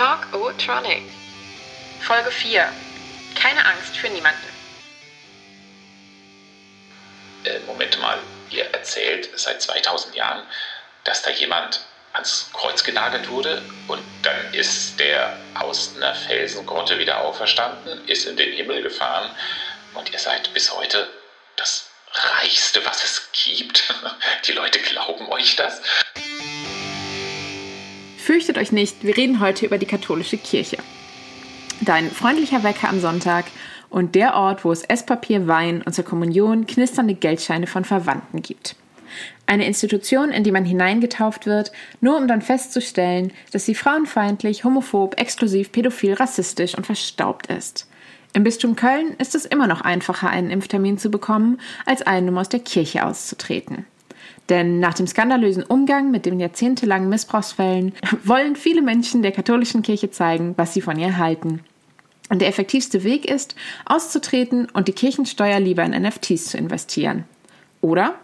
Talk O Tronic. Folge 4. Keine Angst für niemanden. Äh, Moment mal, ihr erzählt seit 2000 Jahren, dass da jemand ans Kreuz genagelt wurde und dann ist der aus einer Felsengrotte wieder auferstanden, ist in den Himmel gefahren und ihr seid bis heute das Reichste, was es gibt. Die Leute glauben euch das. Fürchtet euch nicht, wir reden heute über die katholische Kirche. Dein freundlicher Wecker am Sonntag und der Ort, wo es Esspapier, Wein und zur Kommunion knisternde Geldscheine von Verwandten gibt. Eine Institution, in die man hineingetauft wird, nur um dann festzustellen, dass sie frauenfeindlich, homophob, exklusiv, pädophil, rassistisch und verstaubt ist. Im Bistum Köln ist es immer noch einfacher, einen Impftermin zu bekommen, als einen, um aus der Kirche auszutreten. Denn nach dem skandalösen Umgang mit den jahrzehntelangen Missbrauchsfällen wollen viele Menschen der katholischen Kirche zeigen, was sie von ihr halten. Und der effektivste Weg ist, auszutreten und die Kirchensteuer lieber in NFTs zu investieren. Oder?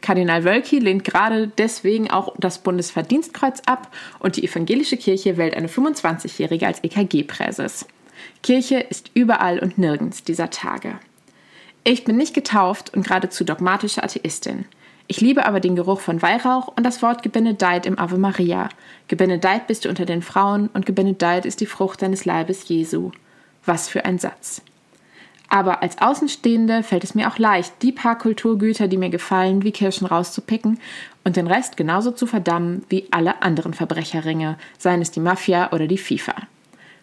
Kardinal Wölki lehnt gerade deswegen auch das Bundesverdienstkreuz ab und die evangelische Kirche wählt eine 25-Jährige als EKG-Präses. Kirche ist überall und nirgends dieser Tage. Ich bin nicht getauft und geradezu dogmatische Atheistin. Ich liebe aber den Geruch von Weihrauch und das Wort gebenedeit im Ave Maria. Gebenedeit bist du unter den Frauen und gebenedeit ist die Frucht deines Leibes Jesu. Was für ein Satz. Aber als Außenstehende fällt es mir auch leicht, die paar Kulturgüter, die mir gefallen, wie Kirschen rauszupicken und den Rest genauso zu verdammen wie alle anderen Verbrecherringe, seien es die Mafia oder die FIFA.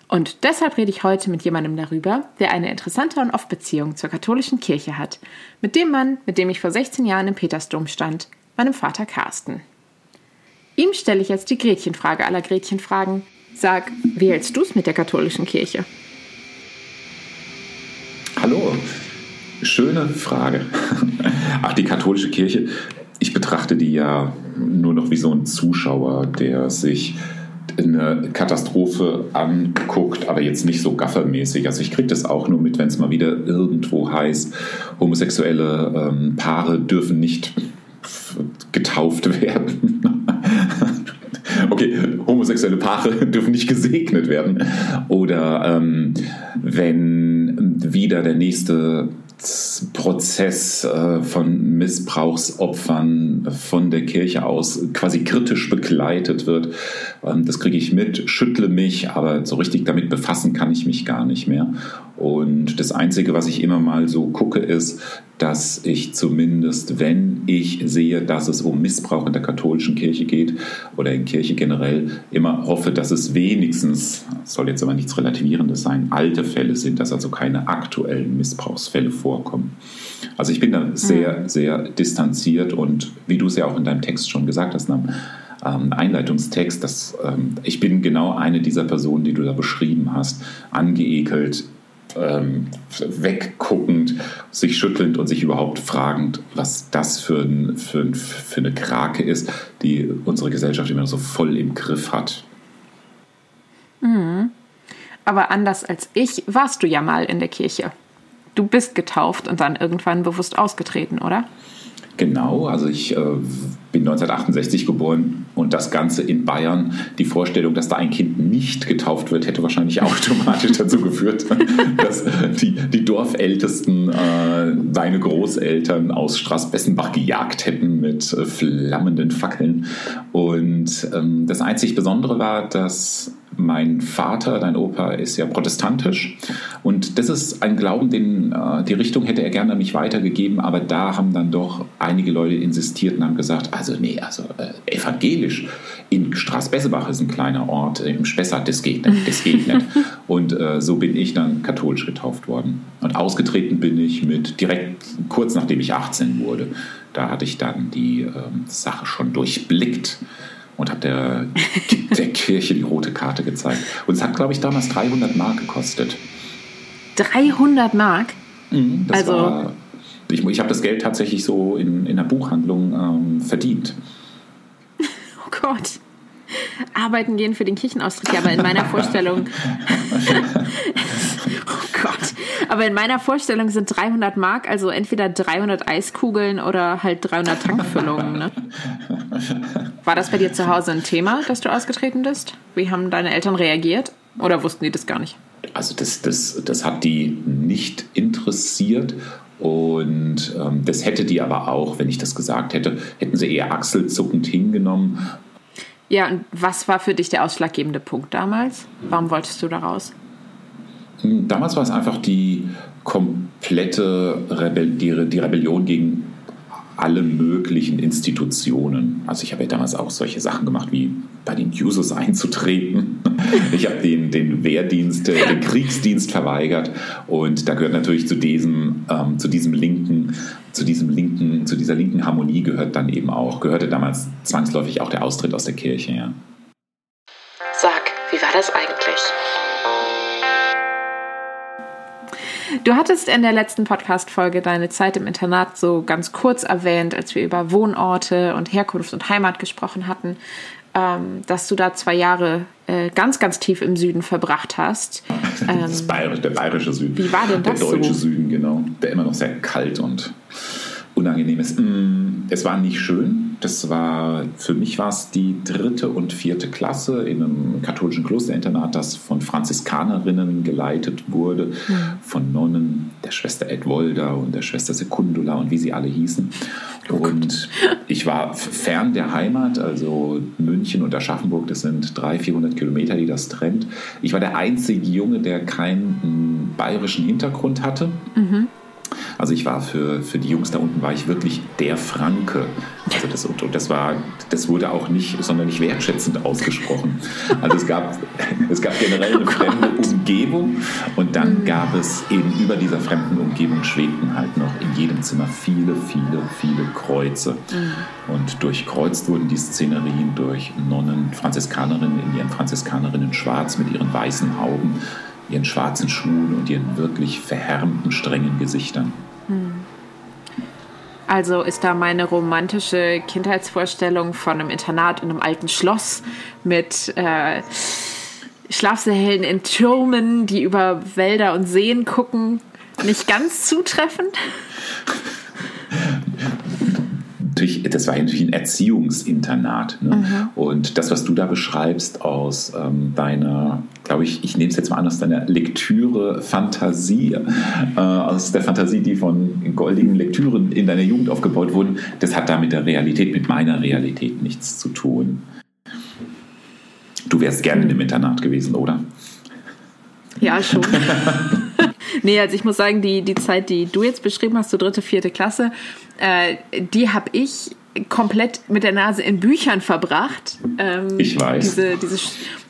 Und deshalb rede ich heute mit jemandem darüber, der eine interessante und oft Beziehung zur katholischen Kirche hat. Mit dem Mann, mit dem ich vor 16 Jahren im Petersdom stand, meinem Vater Carsten. Ihm stelle ich jetzt die Gretchenfrage aller Gretchenfragen. Sag, wie hältst du es mit der katholischen Kirche? Hallo, schöne Frage. Ach, die katholische Kirche, ich betrachte die ja nur noch wie so ein Zuschauer, der sich eine Katastrophe anguckt, aber jetzt nicht so gaffermäßig. Also ich kriege das auch nur mit, wenn es mal wieder irgendwo heißt, homosexuelle ähm, Paare dürfen nicht getauft werden. okay, homosexuelle Paare dürfen nicht gesegnet werden. Oder ähm, wenn wieder der nächste Prozess äh, von Missbrauchsopfern von der Kirche aus quasi kritisch begleitet wird. Ähm, das kriege ich mit, schüttle mich, aber so richtig damit befassen kann ich mich gar nicht mehr. Und das Einzige, was ich immer mal so gucke, ist, dass ich zumindest, wenn ich sehe, dass es um Missbrauch in der katholischen Kirche geht oder in Kirche generell, immer hoffe, dass es wenigstens, soll jetzt aber nichts Relativierendes sein, alte Fälle sind, dass also keine aktuellen Missbrauchsfälle vorkommen. Also ich bin da sehr, mhm. sehr distanziert und wie du es ja auch in deinem Text schon gesagt hast, Nam, ähm, Einleitungstext, dass ähm, ich bin genau eine dieser Personen, die du da beschrieben hast, angeekelt, ähm, wegguckend, sich schüttelnd und sich überhaupt fragend, was das für, ein, für, ein, für eine Krake ist, die unsere Gesellschaft immer so voll im Griff hat. Mhm. Aber anders als ich warst du ja mal in der Kirche. Du bist getauft und dann irgendwann bewusst ausgetreten, oder? Genau, also ich äh, bin 1968 geboren und das Ganze in Bayern. Die Vorstellung, dass da ein Kind nicht getauft wird, hätte wahrscheinlich automatisch dazu geführt, dass die, die Dorfältesten äh, seine Großeltern aus Straßbessenbach gejagt hätten mit äh, flammenden Fackeln. Und ähm, das einzig Besondere war, dass mein Vater, dein Opa, ist ja protestantisch und das ist ein Glauben, den äh, die Richtung hätte er gerne nicht weitergegeben, aber da haben dann doch einige Leute insistiert und haben gesagt, also nee, also äh, evangelisch in Straßbessebach ist ein kleiner Ort, im Spessart, das geht nicht, das geht nicht. Und äh, so bin ich dann katholisch getauft worden. Und ausgetreten bin ich mit direkt kurz nachdem ich 18 wurde. Da hatte ich dann die ähm, Sache schon durchblickt und habe der, der Kirche die rote Karte gezeigt. Und es hat, glaube ich, damals 300 Mark gekostet. 300 Mark? Mhm, also war, ich, ich habe das Geld tatsächlich so in, in der Buchhandlung ähm, verdient. Oh Gott. Arbeiten gehen für den Kirchenaustritt, ja, aber in meiner Vorstellung. Aber in meiner Vorstellung sind 300 Mark also entweder 300 Eiskugeln oder halt 300 Tankfüllungen, ne? War das bei dir zu Hause ein Thema, dass du ausgetreten bist? Wie haben deine Eltern reagiert? Oder wussten die das gar nicht? Also das, das, das hat die nicht interessiert. Und ähm, das hätte die aber auch, wenn ich das gesagt hätte, hätten sie eher achselzuckend hingenommen. Ja, und was war für dich der ausschlaggebende Punkt damals? Warum wolltest du da raus? Damals war es einfach die komplette Rebell die, die Rebellion gegen alle möglichen Institutionen. Also ich habe ja damals auch solche Sachen gemacht, wie bei den Jusos einzutreten. Ich habe den, den Wehrdienst, äh, den Kriegsdienst verweigert und da gehört natürlich zu diesem, ähm, zu diesem linken, zu diesem linken, zu dieser linken Harmonie gehört dann eben auch, gehörte damals zwangsläufig auch der Austritt aus der Kirche, ja. Sag, wie war das eigentlich? Du hattest in der letzten Podcast-Folge deine Zeit im Internat so ganz kurz erwähnt, als wir über Wohnorte und Herkunft und Heimat gesprochen hatten, ähm, dass du da zwei Jahre äh, ganz, ganz tief im Süden verbracht hast. Ähm, das Bayerisch, der bayerische Süden. Wie war denn das Der deutsche so? Süden, genau. Der immer noch sehr kalt und unangenehm ist. Mm, Es war nicht schön. Das war, für mich war es die dritte und vierte Klasse in einem katholischen Klosterinternat, das von Franziskanerinnen geleitet wurde, von Nonnen, der Schwester Edwolda und der Schwester Sekundula und wie sie alle hießen. Und ich war fern der Heimat, also München und Aschaffenburg, das sind 300, 400 Kilometer, die das trennt. Ich war der einzige Junge, der keinen mm, bayerischen Hintergrund hatte. Also ich war für, für die Jungs da unten war ich wirklich der Franke. Also das, und, und das war, das wurde auch nicht sonderlich wertschätzend ausgesprochen. Also es gab, es gab generell eine fremde Umgebung und dann gab es eben über dieser fremden Umgebung schwebten halt noch in jedem Zimmer viele, viele, viele Kreuze. Und durchkreuzt wurden die Szenerien durch Nonnen, Franziskanerinnen in ihren Franziskanerinnen schwarz mit ihren weißen Hauben, ihren schwarzen Schuhen und ihren wirklich verhärmten, strengen Gesichtern. Also ist da meine romantische Kindheitsvorstellung von einem Internat in einem alten Schloss mit äh, Schlafsälen in Türmen, die über Wälder und Seen gucken, nicht ganz zutreffend? natürlich, das war natürlich ein Erziehungsinternat. Ne? Mhm. Und das, was du da beschreibst aus ähm, deiner, glaube ich, ich nehme es jetzt mal an, aus deiner Lektüre-Fantasie, äh, aus der Fantasie, die von goldigen Lektüren in deiner Jugend aufgebaut wurden, das hat da mit der Realität, mit meiner Realität nichts zu tun. Du wärst gerne in einem Internat gewesen, oder? Ja, schon. nee, also ich muss sagen, die, die Zeit, die du jetzt beschrieben hast, so dritte, vierte Klasse, äh, die habe ich komplett mit der Nase in Büchern verbracht. Ähm, Ich weiß. Diese, diese,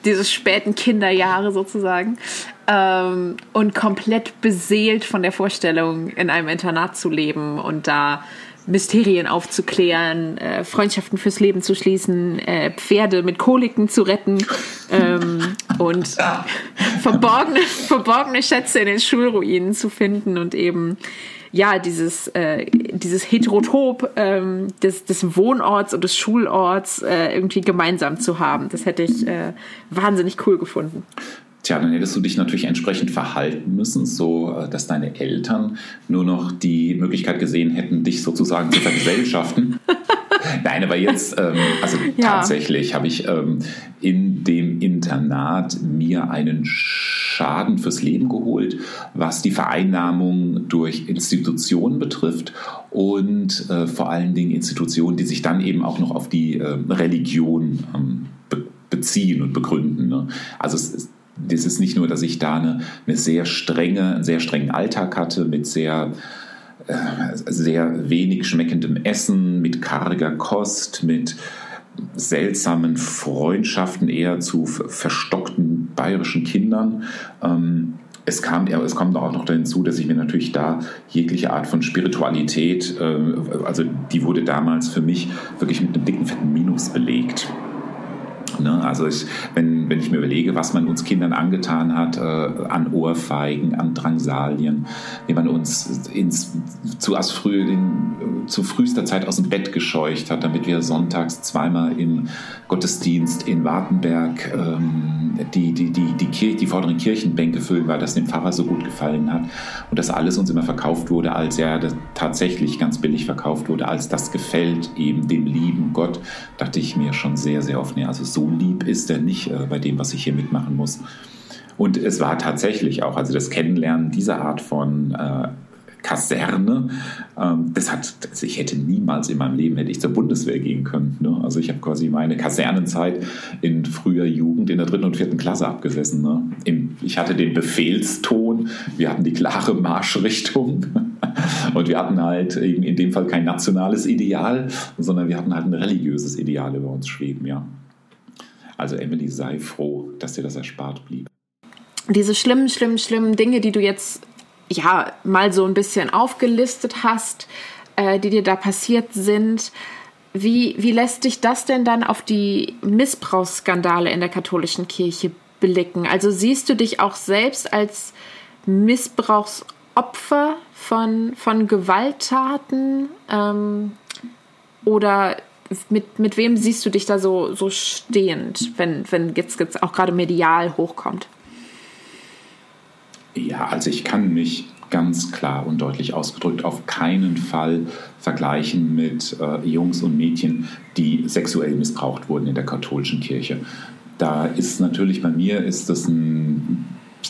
diese späten Kinderjahre sozusagen. Ähm, und komplett beseelt von der Vorstellung, in einem Internat zu leben und da Mysterien aufzuklären, äh, Freundschaften fürs Leben zu schließen, äh, Pferde mit Koliken zu retten ähm, und verborgene, verborgene Schätze in den Schulruinen zu finden und eben ja dieses äh, dieses Heterotop ähm, des, des Wohnorts und des Schulorts äh, irgendwie gemeinsam zu haben. Das hätte ich äh, wahnsinnig cool gefunden. Tja, dann hättest du dich natürlich entsprechend verhalten müssen, so äh, dass deine Eltern nur noch die Möglichkeit gesehen hätten, dich sozusagen zu vergesellschaften. Nein, aber jetzt, ähm, also Ja. tatsächlich habe ich ähm, in dem Internat mir einen Schaden fürs Leben geholt, was die Vereinnahmung durch Institutionen betrifft und äh, vor allen Dingen Institutionen, die sich dann eben auch noch auf die äh, Religion ähm, be beziehen und begründen. Ne? Also es ist das ist nicht nur, dass ich da eine, eine sehr strenge, einen sehr strengen Alltag hatte mit sehr, sehr wenig schmeckendem Essen, mit karger Kost, mit seltsamen Freundschaften eher zu verstockten bayerischen Kindern. Ähm, es, kam, es kommt auch noch hinzu, dass ich mir natürlich da jegliche Art von Spiritualität, äh, also die wurde damals für mich wirklich mit einem dicken, fetten Minus belegt. Ne? Also ich, wenn, wenn ich mir überlege, was man uns Kindern angetan hat, äh, an Ohrfeigen, an Drangsalien, wie man uns ins, zu, früh, in, zu frühester Zeit aus dem Bett gescheucht hat, damit wir sonntags zweimal im Gottesdienst in Wartenberg ähm, die, die, die, die, Kirche, die vorderen Kirchenbänke füllen, weil das dem Pfarrer so gut gefallen hat. Und das alles uns immer verkauft wurde, als er ja, tatsächlich ganz billig verkauft wurde, als das gefällt eben dem lieben Gott, dachte ich mir schon sehr, sehr oft, nee, also so lieb ist er nicht äh, bei dem, was ich hier mitmachen muss. Und es war tatsächlich auch, also das Kennenlernen dieser Art von äh, Kaserne. Ähm, das hat, also ich hätte niemals in meinem Leben hätte ich zur Bundeswehr gehen können. Ne? Also ich habe quasi meine Kasernenzeit in früher Jugend in der dritten und vierten Klasse abgesessen. Ne? Im, ich hatte den Befehlston, wir hatten die klare Marschrichtung und wir hatten halt eben in dem Fall kein nationales Ideal, sondern wir hatten halt ein religiöses Ideal über uns schweben, ja. Also Emily, sei froh, dass dir das erspart blieb. Diese schlimmen, schlimmen, schlimmen Dinge, die du jetzt ja mal so ein bisschen aufgelistet hast, äh, die dir da passiert sind. Wie, wie lässt dich das denn dann auf die Missbrauchsskandale in der katholischen Kirche blicken? Also siehst du dich auch selbst als Missbrauchsopfer von, von Gewalttaten? Ähm, oder mit, mit wem siehst du dich da so, so stehend, wenn, wenn jetzt, jetzt auch gerade medial hochkommt? Ja, also ich kann mich ganz klar und deutlich ausgedrückt auf keinen Fall vergleichen mit äh, Jungs und Mädchen, die sexuell missbraucht wurden in der katholischen Kirche. Da ist natürlich bei mir ist das ein,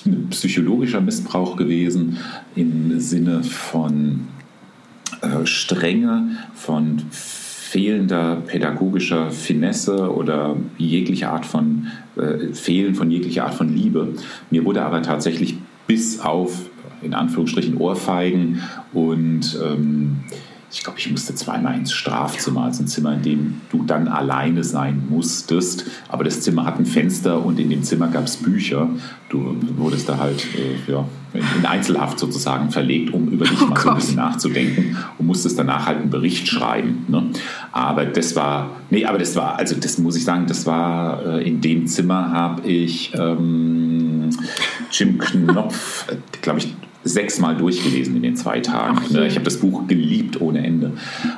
ein psychologischer Missbrauch gewesen im Sinne von äh, Strenge, von fehlender pädagogischer Finesse oder jegliche Art von äh, Fehlen von jeglicher Art von Liebe. Mir wurde aber tatsächlich bis auf in Anführungsstrichen Ohrfeigen und ähm, ich glaube, ich musste zweimal ins Strafzimmer, also ein Zimmer, in dem du dann alleine sein musstest. Aber das Zimmer hat ein Fenster und in dem Zimmer gab es Bücher. Du wurdest da halt äh, ja, in Einzelhaft sozusagen verlegt, um über dich oh mal Gott. so ein bisschen nachzudenken und musstest danach halt einen Bericht schreiben. Ne? Aber das war, nee, aber das war, also das muss ich sagen, das war, äh, in dem Zimmer habe ich ähm, Jim Knopf, äh, glaube ich, sechsmal durchgelesen in den zwei Tagen. Ach, ich habe das Buch geliebt ohne Ende.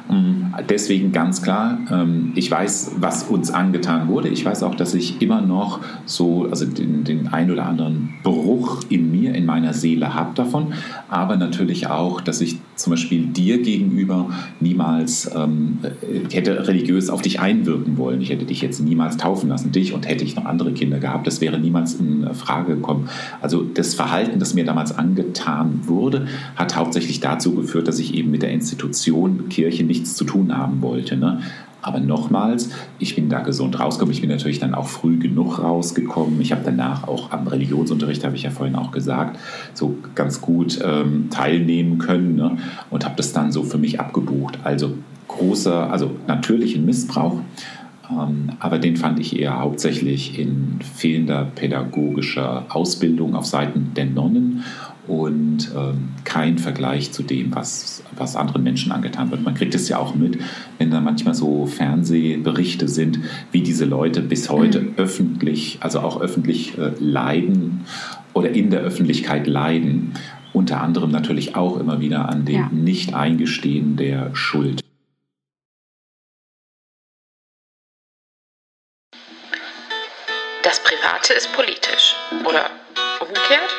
Mm, deswegen ganz klar, ähm, ich weiß, was uns angetan wurde. Ich weiß auch, dass ich immer noch so, also den, den ein oder anderen Bruch in mir, in meiner Seele habe davon. Aber natürlich auch, dass ich zum Beispiel dir gegenüber niemals ähm, äh, hätte religiös auf dich einwirken wollen. Ich hätte dich jetzt niemals taufen lassen, dich und hätte ich noch andere Kinder gehabt, das wäre niemals in Frage gekommen. Also das Verhalten, das mir damals angetan wurde, hat hauptsächlich dazu geführt, dass ich eben mit der Institution Kirche nichts zu tun haben wollte. Ne? Aber nochmals, ich bin da gesund rausgekommen. Ich bin natürlich dann auch früh genug rausgekommen. Ich habe danach auch am Religionsunterricht, habe ich ja vorhin auch gesagt, so ganz gut ähm, teilnehmen können ne? und habe das dann so für mich abgebucht. Also großer, also natürlichen Missbrauch, aber den fand ich eher hauptsächlich in fehlender pädagogischer Ausbildung auf Seiten der Nonnen und ähm, kein Vergleich zu dem, was, was anderen Menschen angetan wird. Man kriegt es ja auch mit, wenn da manchmal so Fernsehberichte sind, wie diese Leute bis heute mhm. öffentlich, also auch öffentlich äh, leiden oder in der Öffentlichkeit leiden. Unter anderem natürlich auch immer wieder an dem ja. Nicht-Eingestehen der Schuld. Private ist politisch. Oder umgekehrt?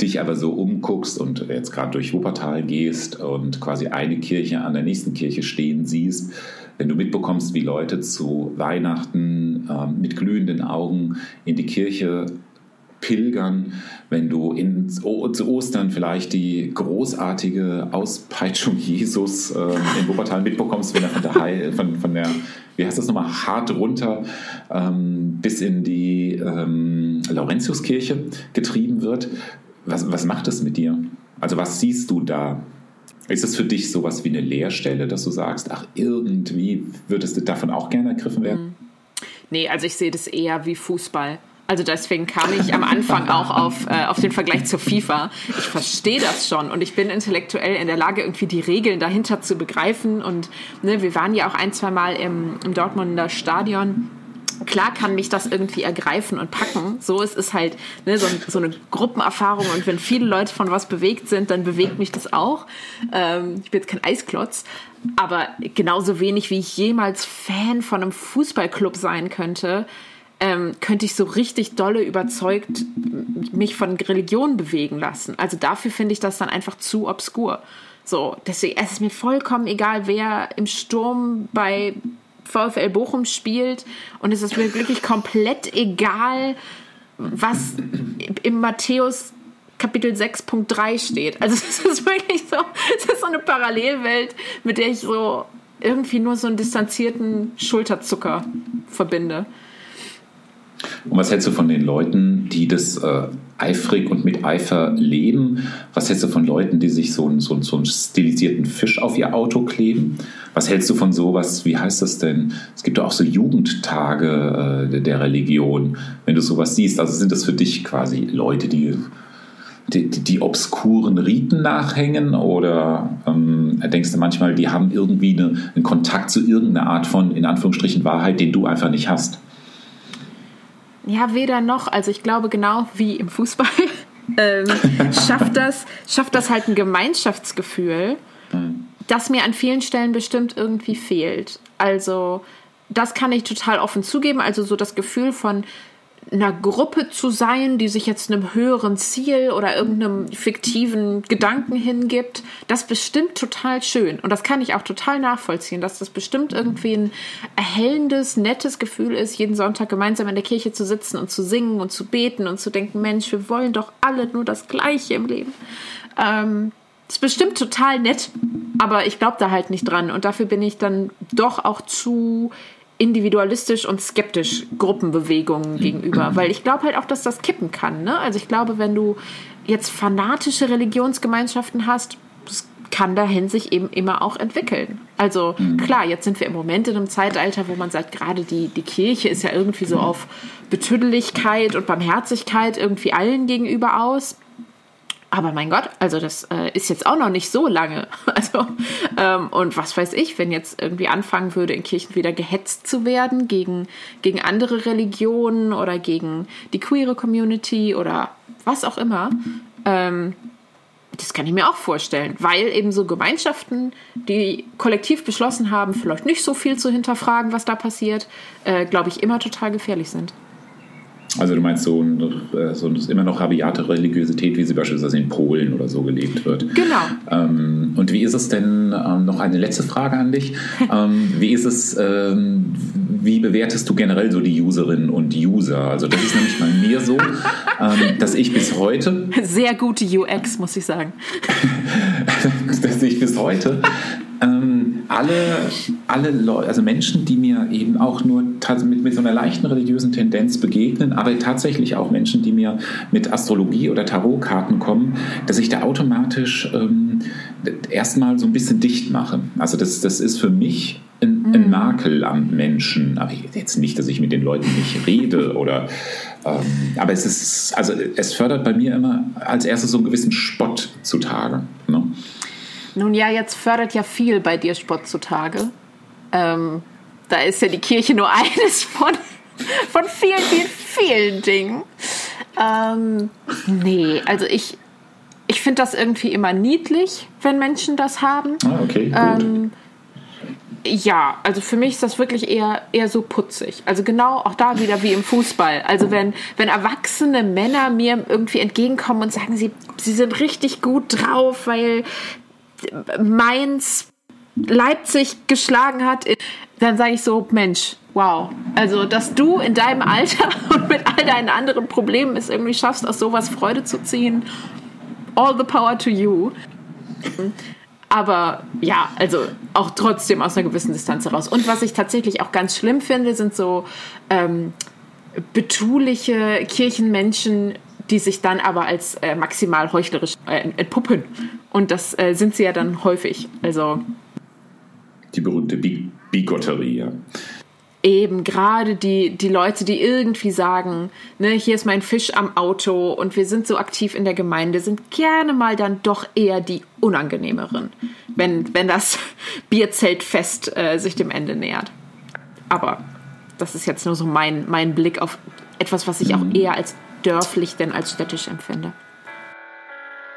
dich aber so umguckst und jetzt gerade durch Wuppertal gehst und quasi eine Kirche an der nächsten Kirche stehen siehst, wenn du mitbekommst, wie Leute zu Weihnachten äh, mit glühenden Augen in die Kirche pilgern, wenn du in, oh, zu Ostern vielleicht die großartige Auspeitschung Jesus äh, in Wuppertal mitbekommst, wenn er von der, Heil, von, von der wie heißt das nochmal, hart runter ähm, bis in die ähm, Laurentiuskirche getrieben wird, was, was macht das mit dir? Also was siehst du da? Ist es für dich sowas wie eine Leerstelle, dass du sagst, ach, irgendwie würdest du davon auch gerne ergriffen werden? Mhm. Nee, also ich sehe das eher wie Fußball. Also deswegen kam ich am Anfang auch auf, äh, auf den Vergleich zur FIFA. Ich verstehe das schon und ich bin intellektuell in der Lage, irgendwie die Regeln dahinter zu begreifen. Und ne, wir waren ja auch ein, zwei Mal im, im Dortmunder Stadion klar kann mich das irgendwie ergreifen und packen. So ist es halt ne, so, so, eine Gruppenerfahrung und wenn viele Leute von was bewegt sind, dann bewegt mich das auch. Ähm, ich bin jetzt kein Eisklotz, aber genauso wenig wie ich jemals Fan von einem Fußballclub sein könnte, ähm, könnte ich so richtig dolle überzeugt mich von Religion bewegen lassen. Also dafür finde ich das dann einfach zu obskur. So, deswegen es ist mir vollkommen egal, wer im Sturm bei VfL Bochum spielt und es ist mir wirklich komplett egal, was im Matthäus Kapitel 6.3 steht. Also es ist wirklich so, es ist so eine Parallelwelt, mit der ich so irgendwie nur so einen distanzierten Schulterzucker verbinde. Und was hältst du von den Leuten, die das äh, eifrig und mit Eifer leben? Was hältst du von Leuten, die sich so, so, so einen stilisierten Fisch auf ihr Auto kleben? Was hältst du von sowas, wie heißt das denn? Es gibt ja auch so Jugendtage äh, der Religion, wenn du sowas siehst. Also sind das für dich quasi Leute, die die, die, obskuren Riten nachhängen oder ähm, denkst du manchmal, die haben irgendwie eine, einen Kontakt zu irgendeiner Art von, in Anführungsstrichen, Wahrheit, den du einfach nicht hast? Ja, weder noch. Also ich glaube, genau wie im Fußball ähm, schafft, das, schafft das halt ein Gemeinschaftsgefühl, das mir an vielen Stellen bestimmt irgendwie fehlt. Also das kann ich total offen zugeben. Also so das Gefühl von einer Gruppe zu sein, die sich jetzt einem höheren Ziel oder irgendeinem fiktiven Gedanken hingibt, das bestimmt total schön. Und das kann ich auch total nachvollziehen, dass das bestimmt irgendwie ein erhellendes, nettes Gefühl ist, jeden Sonntag gemeinsam in der Kirche zu sitzen und zu singen und zu beten und zu denken, Mensch, wir wollen doch alle nur das Gleiche im Leben. Ähm, das ist bestimmt total nett, aber ich glaube da halt nicht dran. Und dafür bin ich dann doch auch zu individualistisch und skeptisch Gruppenbewegungen mhm. gegenüber, weil ich glaube halt auch, dass das kippen kann. Ne? Also ich glaube, wenn du jetzt fanatische Religionsgemeinschaften hast, das kann dahin sich eben immer auch entwickeln. Also mhm. klar, jetzt sind wir im Moment in einem Zeitalter, wo man sagt, gerade die, die Kirche ist ja irgendwie so auf Betüdeligkeit und Barmherzigkeit irgendwie allen gegenüber aus. Aber mein Gott, also das äh, ist jetzt auch noch nicht so lange. Also, ähm, und was weiß ich, wenn jetzt irgendwie anfangen würde, in Kirchen wieder gehetzt zu werden gegen, gegen andere Religionen oder gegen die queere Community oder was auch immer. Ähm, das kann ich mir auch vorstellen, weil eben so Gemeinschaften, die kollektiv beschlossen haben, vielleicht nicht so viel zu hinterfragen, was da passiert, äh, glaube ich, immer total gefährlich sind. Also du meinst so, äh, so immer noch rabiate Religiosität, wie sie beispielsweise in Polen oder so gelebt wird. Genau. Ähm, und wie ist es denn, ähm, noch eine letzte Frage an dich, ähm, wie ist es, ähm, wie bewertest du generell so die Userinnen und User? Also das ist nämlich bei mir so, ähm, dass ich bis heute... Sehr gute UX, muss ich sagen. dass ich bis heute alle, alle Leute, also Menschen, die mir eben auch nur mit, mit so einer leichten religiösen Tendenz begegnen, aber tatsächlich auch Menschen, die mir mit Astrologie oder Tarotkarten kommen, dass ich da automatisch ähm, erstmal so ein bisschen dicht mache. Also das, das ist für mich ein, ein mhm. Makel am Menschen. Aber jetzt nicht, dass ich mit den Leuten nicht rede oder ähm, aber es ist, also es fördert bei mir immer als erstes so einen gewissen Spott zutage. Ne? Nun ja, jetzt fördert ja viel bei dir Sport zutage. Ähm, da ist ja die Kirche nur eines von, von vielen, vielen, vielen Dingen. Ähm, nee, also ich, ich finde das irgendwie immer niedlich, wenn Menschen das haben. Ah, okay. Ähm, ja, also für mich ist das wirklich eher, eher so putzig. Also genau auch da wieder wie im Fußball. Also wenn, wenn erwachsene Männer mir irgendwie entgegenkommen und sagen, sie, sie sind richtig gut drauf, weil Mainz Leipzig geschlagen hat, dann sage ich so, Mensch, wow. Also, dass du in deinem Alter und mit all deinen anderen Problemen es irgendwie schaffst, aus sowas Freude zu ziehen, all the power to you. Aber ja, also auch trotzdem aus einer gewissen Distanz heraus. Und was ich tatsächlich auch ganz schlimm finde, sind so ähm, betuliche Kirchenmenschen, die sich dann aber als äh, maximal heuchlerisch äh, entpuppen. Und das äh, sind sie ja dann häufig. Also die berühmte Bigotterie, ja. Eben, gerade die, die Leute, die irgendwie sagen, ne, hier ist mein Fisch am Auto und wir sind so aktiv in der Gemeinde, sind gerne mal dann doch eher die unangenehmeren, wenn, wenn das Bierzeltfest äh, sich dem Ende nähert. Aber das ist jetzt nur so mein, mein Blick auf etwas, was ich auch mhm. eher als dörflich denn als städtisch empfinde.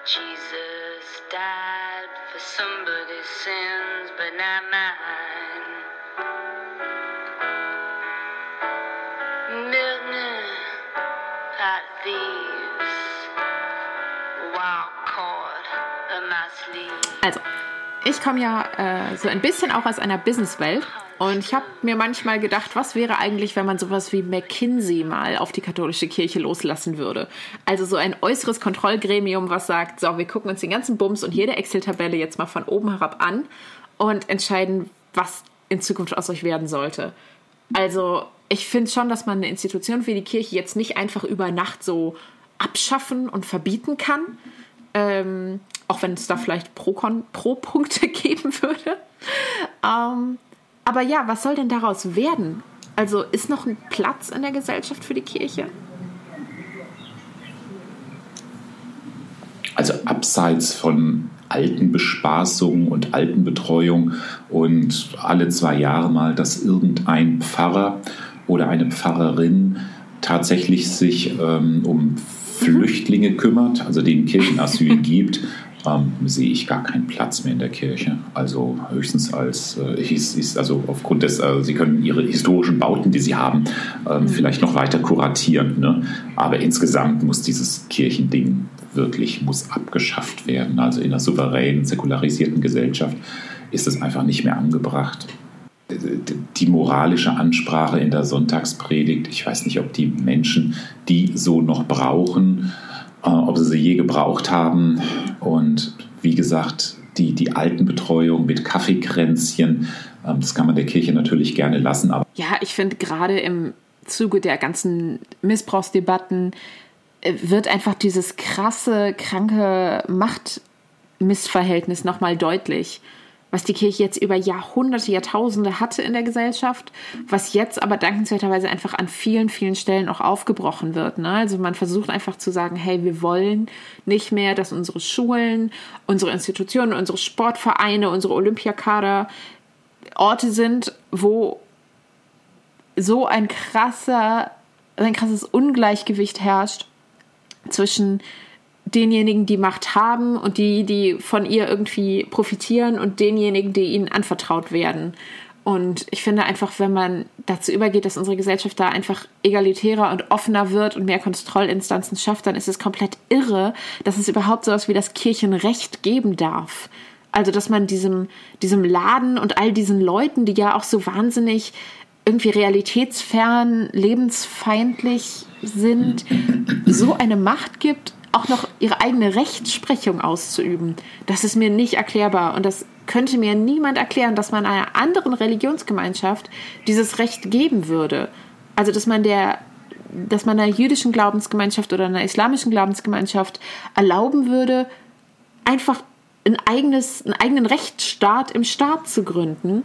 Jesus died for somebody's sins, but not mine. Also, ich komme ja äh, so ein bisschen auch aus einer Businesswelt und ich habe mir manchmal gedacht, was wäre eigentlich, wenn man sowas wie McKinsey mal auf die katholische Kirche loslassen würde? Also so ein äußeres Kontrollgremium, was sagt, so, wir gucken uns den ganzen Bums und jede Excel-Tabelle jetzt mal von oben herab an und entscheiden, was in Zukunft aus euch werden sollte. Also ich finde schon, dass man eine Institution wie die Kirche jetzt nicht einfach über Nacht so abschaffen und verbieten kann. Ähm, auch wenn es da vielleicht Pro-Punkte Pro geben würde. Ähm, aber ja, was soll denn daraus werden? Also ist noch ein Platz in der Gesellschaft für die Kirche? Also abseits von alten Bespaßung und Altenbetreuung und alle zwei Jahre mal, dass irgendein Pfarrer oder eine Pfarrerin tatsächlich sich ähm, um Flüchtlinge kümmert, also denen Kirchenasyl gibt, ähm, sehe ich gar keinen Platz mehr in der Kirche. Also höchstens als, äh, hieß, hieß, also aufgrund des, äh, sie können ihre historischen Bauten, die sie haben, ähm, vielleicht noch weiter kuratieren. Ne? Aber insgesamt muss dieses Kirchending wirklich muss abgeschafft werden. Also in einer souveränen, säkularisierten Gesellschaft ist es einfach nicht mehr angebracht. Die moralische Ansprache in der Sonntagspredigt, ich weiß nicht, ob die Menschen die so noch brauchen ob sie sie je gebraucht haben. Und wie gesagt, die, die Altenbetreuung mit Kaffeekränzchen, ähm, das kann man der Kirche natürlich gerne lassen. Aber ja, ich finde gerade im Zuge der ganzen Missbrauchsdebatten äh, wird einfach dieses krasse, kranke Machtmissverhältnis nochmal deutlich was die Kirche jetzt über Jahrhunderte, Jahrtausende hatte in der Gesellschaft, was jetzt aber dankenswerterweise einfach an vielen, vielen Stellen auch aufgebrochen wird. Ne? Also man versucht einfach zu sagen, hey, wir wollen nicht mehr, dass unsere Schulen, unsere Institutionen, unsere Sportvereine, unsere Olympiakader Orte sind, wo so ein krasser, ein krasses Ungleichgewicht herrscht zwischen denjenigen, die Macht haben und die, die von ihr irgendwie profitieren und denjenigen, die ihnen anvertraut werden. Und ich finde einfach, wenn man dazu übergeht, dass unsere Gesellschaft da einfach egalitärer und offener wird und mehr Kontrollinstanzen schafft, dann ist es komplett irre, dass es überhaupt sowas wie das Kirchenrecht geben darf. Also, dass man diesem, diesem Laden und all diesen Leuten, die ja auch so wahnsinnig irgendwie realitätsfern, lebensfeindlich sind, so eine Macht gibt, auch noch ihre eigene Rechtsprechung auszuüben, das ist mir nicht erklärbar. Und das könnte mir niemand erklären, dass man einer anderen Religionsgemeinschaft dieses Recht geben würde. Also, dass man der dass man einer jüdischen Glaubensgemeinschaft oder einer islamischen Glaubensgemeinschaft erlauben würde, einfach ein eigenes, einen eigenen Rechtsstaat im Staat zu gründen,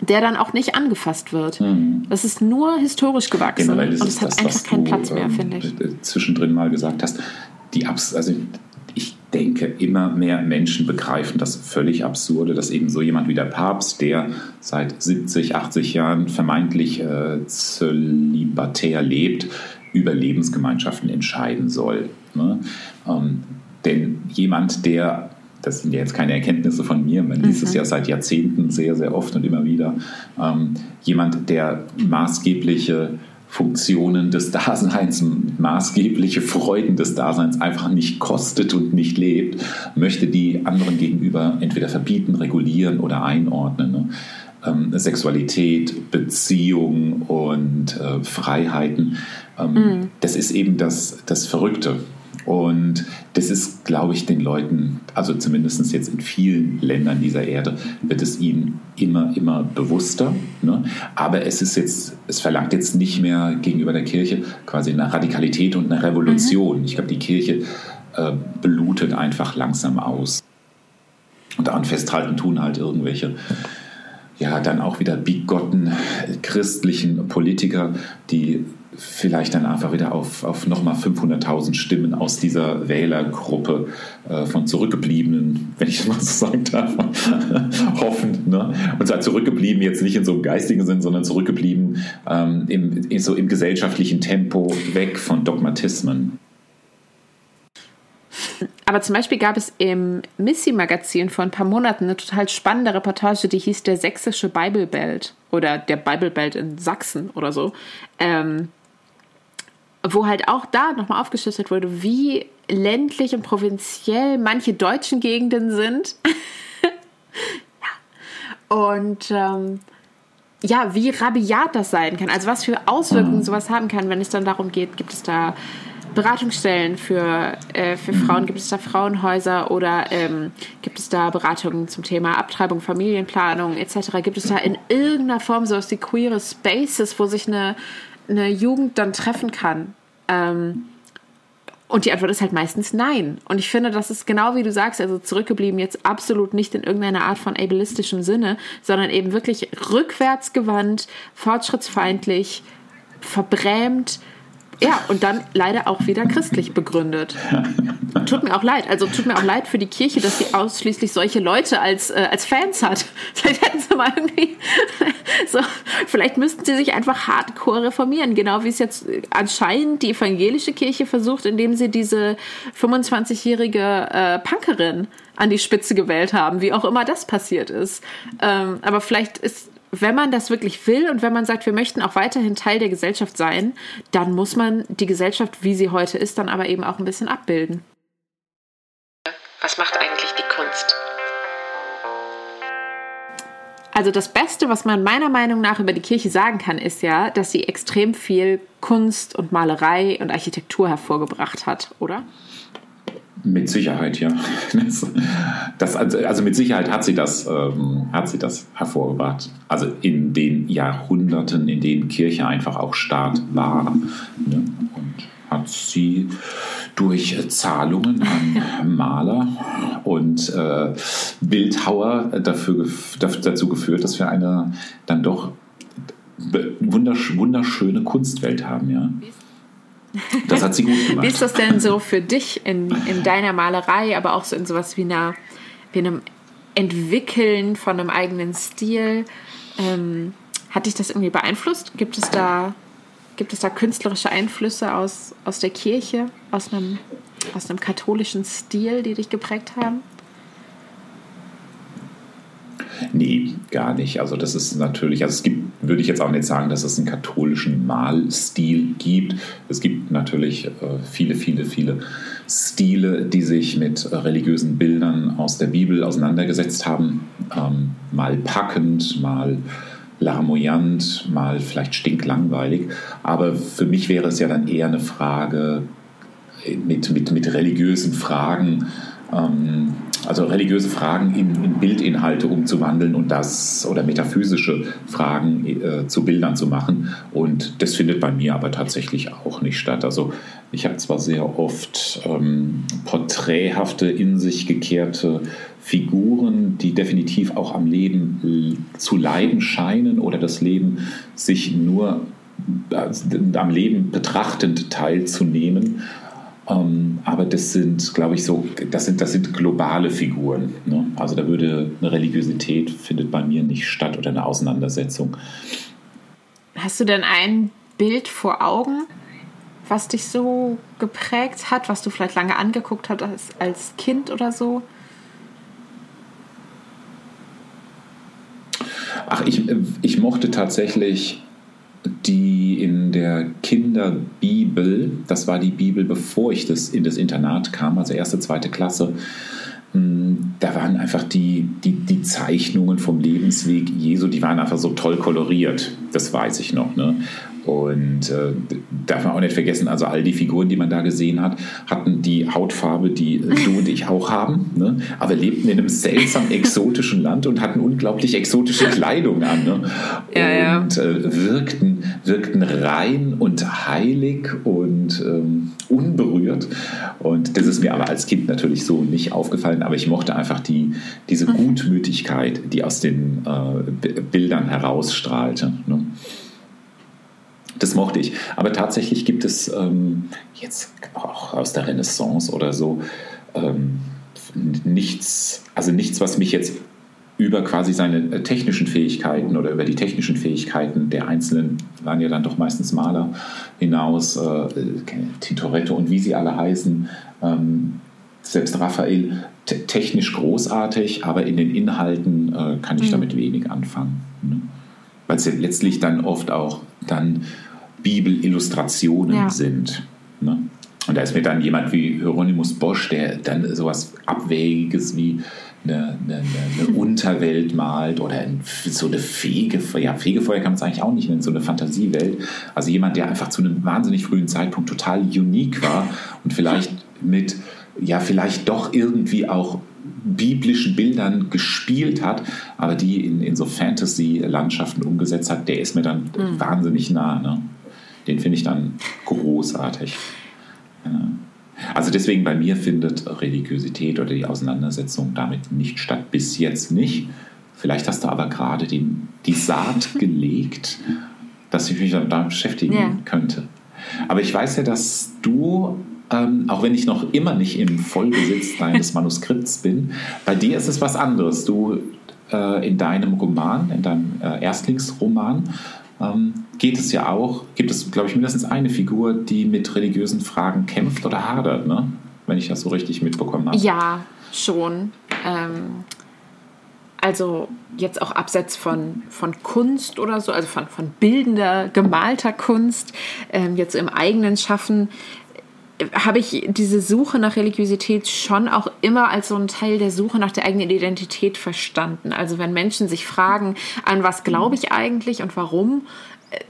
der dann auch nicht angefasst wird. Hm. Das ist nur historisch gewachsen und es hat das, einfach keinen Platz mehr, ähm, finde ich. Zwischendrin mal gesagt hast, die Abs also ich denke, immer mehr Menschen begreifen das völlig Absurde, dass eben so jemand wie der Papst, der seit 70, 80 Jahren vermeintlich äh, zölibatär lebt, über Lebensgemeinschaften entscheiden soll. Ne? Ähm, denn jemand, der das sind ja jetzt keine Erkenntnisse von mir, man liest mhm. es ja seit Jahrzehnten sehr, sehr oft und immer wieder. Ähm, jemand, der maßgebliche Funktionen des Daseins, maßgebliche Freuden des Daseins einfach nicht kostet und nicht lebt, möchte die anderen gegenüber entweder verbieten, regulieren oder einordnen. Ne? Ähm, Sexualität, Beziehung und äh, Freiheiten, ähm, mhm. das ist eben das, das Verrückte. Und das ist, glaube ich, den Leuten, also zumindest jetzt in vielen Ländern dieser Erde, wird es ihnen immer, immer bewusster. Ne? Aber es ist jetzt, es verlangt jetzt nicht mehr gegenüber der Kirche quasi eine Radikalität und eine Revolution. Mhm. Ich glaube, die Kirche äh, blutet einfach langsam aus. Und daran festhalten tun halt irgendwelche ja dann auch wieder bigotten christlichen Politiker, die vielleicht dann einfach wieder auf, auf nochmal 500.000 Stimmen aus dieser Wählergruppe äh, von Zurückgebliebenen, wenn ich das mal so sagen darf, hoffen. Ne? Und zwar zurückgeblieben jetzt nicht in so einem geistigen Sinn, sondern zurückgeblieben ähm, im, so im gesellschaftlichen Tempo weg von Dogmatismen. Aber zum Beispiel gab es im Missy-Magazin vor ein paar Monaten eine total spannende Reportage, die hieß Der sächsische Bibelbelt oder der Bibelbelt in Sachsen oder so. Ähm, wo halt auch da nochmal aufgeschlüsselt wurde, wie ländlich und provinziell manche deutschen Gegenden sind. ja. Und ähm, ja, wie rabiat das sein kann. Also was für Auswirkungen sowas haben kann, wenn es dann darum geht, gibt es da Beratungsstellen für, äh, für Frauen, gibt es da Frauenhäuser oder ähm, gibt es da Beratungen zum Thema Abtreibung, Familienplanung etc. Gibt es da in irgendeiner Form so aus die queere Spaces, wo sich eine eine Jugend dann treffen kann? Ähm, und die Antwort ist halt meistens nein. Und ich finde, das ist genau wie du sagst, also zurückgeblieben jetzt absolut nicht in irgendeiner Art von ableistischem Sinne, sondern eben wirklich rückwärtsgewandt, fortschrittsfeindlich, verbrämt, ja, und dann leider auch wieder christlich begründet. Tut mir auch leid. Also tut mir auch leid für die Kirche, dass sie ausschließlich solche Leute als, äh, als Fans hat. Vielleicht hätten sie mal irgendwie so, vielleicht müssten sie sich einfach hardcore reformieren, genau wie es jetzt anscheinend die evangelische Kirche versucht, indem sie diese 25-jährige äh, Punkerin an die Spitze gewählt haben, wie auch immer das passiert ist. Ähm, aber vielleicht ist wenn man das wirklich will und wenn man sagt, wir möchten auch weiterhin Teil der Gesellschaft sein, dann muss man die Gesellschaft, wie sie heute ist, dann aber eben auch ein bisschen abbilden. Was macht eigentlich die Kunst? Also das Beste, was man meiner Meinung nach über die Kirche sagen kann, ist ja, dass sie extrem viel Kunst und Malerei und Architektur hervorgebracht hat, oder? Mit Sicherheit, ja. Das, also, also mit Sicherheit hat sie, das, ähm, hat sie das hervorgebracht. Also in den Jahrhunderten, in denen Kirche einfach auch Staat war. Ne? Und hat sie durch Zahlungen an Maler und äh, Bildhauer dafür, dazu geführt, dass wir eine dann doch wunderschöne Kunstwelt haben. Ja. Das hat sie gut gemacht. Wie ist das denn so für dich in, in deiner Malerei, aber auch so in sowas wie, einer, wie einem Entwickeln von einem eigenen Stil? Ähm, hat dich das irgendwie beeinflusst? Gibt es da, gibt es da künstlerische Einflüsse aus, aus der Kirche, aus einem, aus einem katholischen Stil, die dich geprägt haben? Nee, gar nicht. Also das ist natürlich, also es gibt, würde ich jetzt auch nicht sagen, dass es einen katholischen Malstil gibt. Es gibt natürlich äh, viele, viele, viele Stile, die sich mit religiösen Bildern aus der Bibel auseinandergesetzt haben. Ähm, mal packend, mal larmoyant, mal vielleicht stinklangweilig. Aber für mich wäre es ja dann eher eine Frage mit, mit, mit religiösen Fragen. Ähm, also religiöse Fragen in, in, Bildinhalte umzuwandeln und das oder metaphysische Fragen äh, zu Bildern zu machen. Und das findet bei mir aber tatsächlich auch nicht statt. Also ich habe zwar sehr oft ähm, porträthafte, in sich gekehrte Figuren, die definitiv auch am Leben zu leiden scheinen oder das Leben sich nur äh, am Leben betrachtend teilzunehmen. Ähm, aber das sind, glaube ich, so, das sind, das sind globale Figuren. Ne? Also da würde eine Religiosität findet bei mir nicht statt oder eine Auseinandersetzung. Hast du denn ein Bild vor Augen, was dich so geprägt hat, was du vielleicht lange angeguckt hast als, als Kind oder so? Ach, ich, ich mochte tatsächlich die in der Kinderbibel, das war die Bibel, bevor ich das in das Internat kam, also erste, zweite Klasse, hm, da waren einfach die, die, die Zeichnungen vom Lebensweg Jesu, die waren einfach so toll koloriert. Das weiß ich noch. Ne? Und äh, darf man auch nicht vergessen, also all die Figuren, die man da gesehen hat, hatten die Hautfarbe, die du und ich auch haben, ne? aber lebten in einem seltsam exotischen Land und hatten unglaublich exotische Kleidung an. Ne? Ja, und äh, wirkten, wirkten rein und heilig und ähm, unberührt. Und das ist mir aber als Kind natürlich so nicht aufgefallen, aber ich mochte einfach die, diese mhm. Gutmütigkeit, die aus den äh, Bildern herausstrahlte. Ne? Das mochte ich. Aber tatsächlich gibt es ähm, jetzt auch aus der Renaissance oder so ähm, nichts, also nichts, was mich jetzt über quasi seine äh, technischen Fähigkeiten oder über die technischen Fähigkeiten der Einzelnen, waren ja dann doch meistens Maler, hinaus, äh, Tintoretto und wie sie alle heißen, ähm, selbst Raphael, technisch großartig, aber in den Inhalten äh, kann ich mhm. damit wenig anfangen. Ne? Weil es ja letztlich dann oft auch dann Bibelillustrationen ja. sind. Ne? Und da ist mir dann jemand wie Hieronymus Bosch, der dann sowas Abwägiges wie eine, eine, eine Unterwelt malt oder so eine Fegefeuer. Ja, Fegefeuer kann man es eigentlich auch nicht nennen, so eine Fantasiewelt. Also jemand, der einfach zu einem wahnsinnig frühen Zeitpunkt total unique war und vielleicht mit, ja, vielleicht doch irgendwie auch biblischen Bildern gespielt hat, aber die in, in so Fantasy-Landschaften umgesetzt hat, der ist mir dann mhm. wahnsinnig nah. Ne? Den finde ich dann großartig. Ja. Also deswegen bei mir findet Religiosität oder die Auseinandersetzung damit nicht statt. Bis jetzt nicht. Vielleicht hast du aber gerade den, die Saat gelegt, dass ich mich damit beschäftigen ja. könnte. Aber ich weiß ja, dass du, ähm, auch wenn ich noch immer nicht im Vollbesitz deines Manuskripts bin, bei dir ist es was anderes. Du äh, in deinem Roman, in deinem äh, Erstlingsroman, geht es ja auch, gibt es, glaube ich, mindestens eine Figur, die mit religiösen Fragen kämpft oder hadert, ne? wenn ich das so richtig mitbekommen habe. Ja, schon. Ähm, also jetzt auch abseits von, von Kunst oder so, also von, von bildender, gemalter Kunst, ähm, jetzt im eigenen Schaffen, habe ich diese Suche nach Religiosität schon auch immer als so ein Teil der Suche nach der eigenen Identität verstanden. Also wenn Menschen sich fragen, an was glaube ich eigentlich und warum,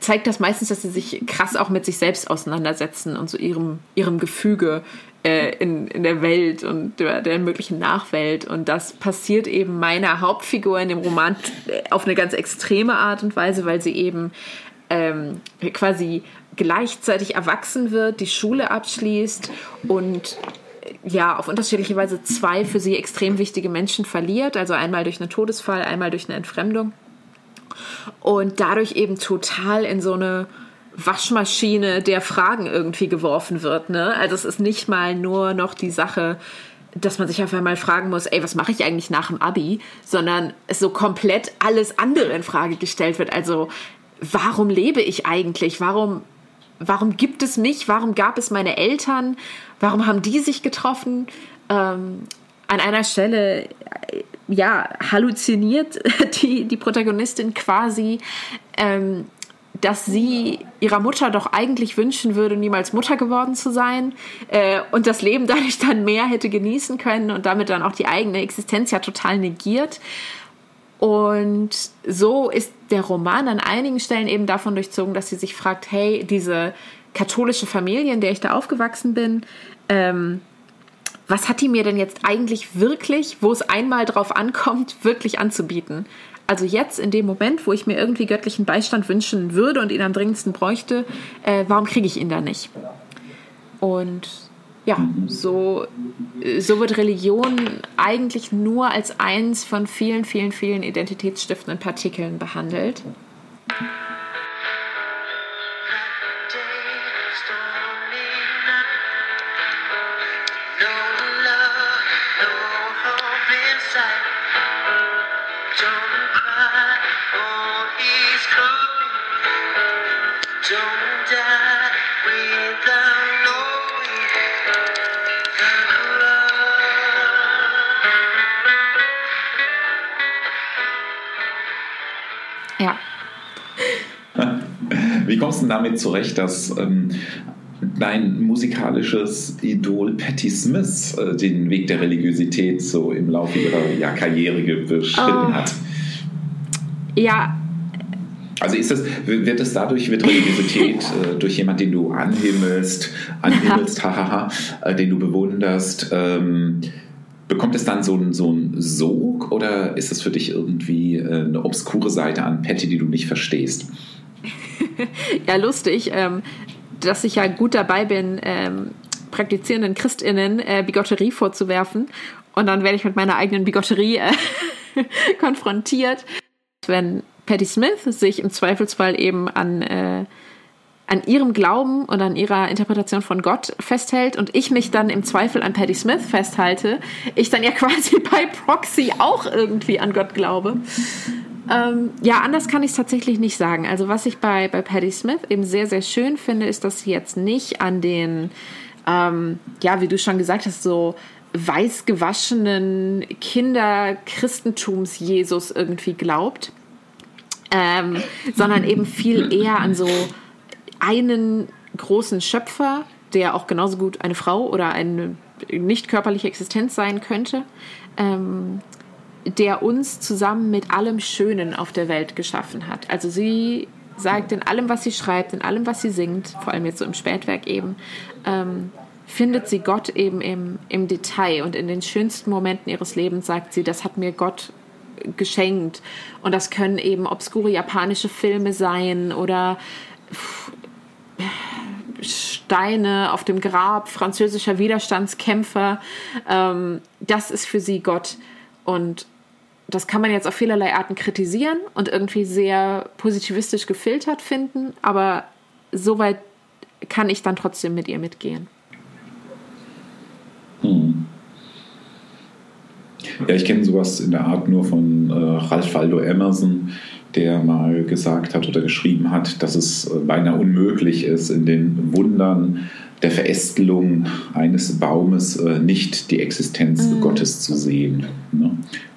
zeigt das meistens, dass sie sich krass auch mit sich selbst auseinandersetzen und so ihrem, ihrem Gefüge äh, in, in der Welt und der, der, möglichen Nachwelt. Und das passiert eben meiner Hauptfigur in dem Roman auf eine ganz extreme Art und Weise, weil sie eben ähm, quasi gleichzeitig erwachsen wird, die Schule abschließt und ja, auf unterschiedliche Weise zwei für sie extrem wichtige Menschen verliert. Also einmal durch einen Todesfall, einmal durch eine Entfremdung und dadurch eben total in so eine Waschmaschine der Fragen irgendwie geworfen wird. Ne? Also es ist nicht mal nur noch die Sache, dass man sich auf einmal fragen muss, ey, was mache ich eigentlich nach dem Abi, sondern es so komplett alles andere in Frage gestellt wird. Also warum lebe ich eigentlich? Warum warum gibt es mich? Warum gab es meine Eltern? Warum haben die sich getroffen? Ähm, an einer Stelle ja, halluziniert die, die Protagonistin quasi, ähm, dass sie ihrer Mutter doch eigentlich wünschen würde, niemals Mutter geworden zu sein äh, und das Leben dadurch dann mehr hätte genießen können und damit dann auch die eigene Existenz ja total negiert. Und so ist der Roman an einigen Stellen eben davon durchzogen, dass sie sich fragt, hey, diese katholische Familie, in der ich da aufgewachsen bin, ähm, was hat die mir denn jetzt eigentlich wirklich, wo es einmal drauf ankommt, wirklich anzubieten? Also jetzt in dem Moment, wo ich mir irgendwie göttlichen Beistand wünschen würde und ihn am dringendsten bräuchte, äh, warum kriege ich ihn da nicht? Und ja, so, so wird Religion eigentlich nur als eins von vielen, vielen, vielen identitätsstiftenden Partikeln behandelt. Denn damit zurecht, dass ähm, dein musikalisches Idol Patti Smith äh, den Weg der Religiosität so im Laufe ihrer ja, Karriere beschritten oh. hat? Ja, also ist das, wird es dadurch, wird Religiosität äh, durch jemanden, den du anhimmelst, anhimmelst, hahaha, äh, den du bewunderst, ähm, bekommt es dann so einen so Sog oder ist es für dich irgendwie äh, eine obskure Seite an Patty, die du nicht verstehst? ja, lustig, ähm, dass ich ja gut dabei bin, ähm, praktizierenden ChristInnen äh, Bigotterie vorzuwerfen. Und dann werde ich mit meiner eigenen Bigotterie äh, konfrontiert. Wenn Patti Smith sich im Zweifelsfall eben an, äh, an ihrem Glauben und an ihrer Interpretation von Gott festhält und ich mich dann im Zweifel an Patti Smith festhalte, ich dann ja quasi bei Proxy auch irgendwie an Gott glaube. Ähm, ja, anders kann ich es tatsächlich nicht sagen. Also was ich bei, bei Patti Smith eben sehr, sehr schön finde, ist, dass sie jetzt nicht an den, ähm, ja, wie du schon gesagt hast, so weiß gewaschenen Kinder-Christentums-Jesus irgendwie glaubt, ähm, sondern eben viel eher an so einen großen Schöpfer, der auch genauso gut eine Frau oder eine nicht körperliche Existenz sein könnte, ähm, der uns zusammen mit allem Schönen auf der Welt geschaffen hat. Also sie sagt in allem, was sie schreibt, in allem, was sie singt, vor allem jetzt so im Spätwerk eben, ähm, findet sie Gott eben im, im Detail und in den schönsten Momenten ihres Lebens sagt sie, das hat mir Gott geschenkt. Und das können eben obskure japanische Filme sein oder Steine auf dem Grab französischer Widerstandskämpfer. Ähm, das ist für sie Gott. Und das kann man jetzt auf vielerlei Arten kritisieren und irgendwie sehr positivistisch gefiltert finden, aber soweit kann ich dann trotzdem mit ihr mitgehen. Hm. Ja, ich kenne sowas in der Art nur von äh, Ralph Waldo Emerson, der mal gesagt hat oder geschrieben hat, dass es äh, beinahe unmöglich ist, in den Wundern der Verästelung eines Baumes äh, nicht die Existenz mhm. Gottes zu sehen. Ne?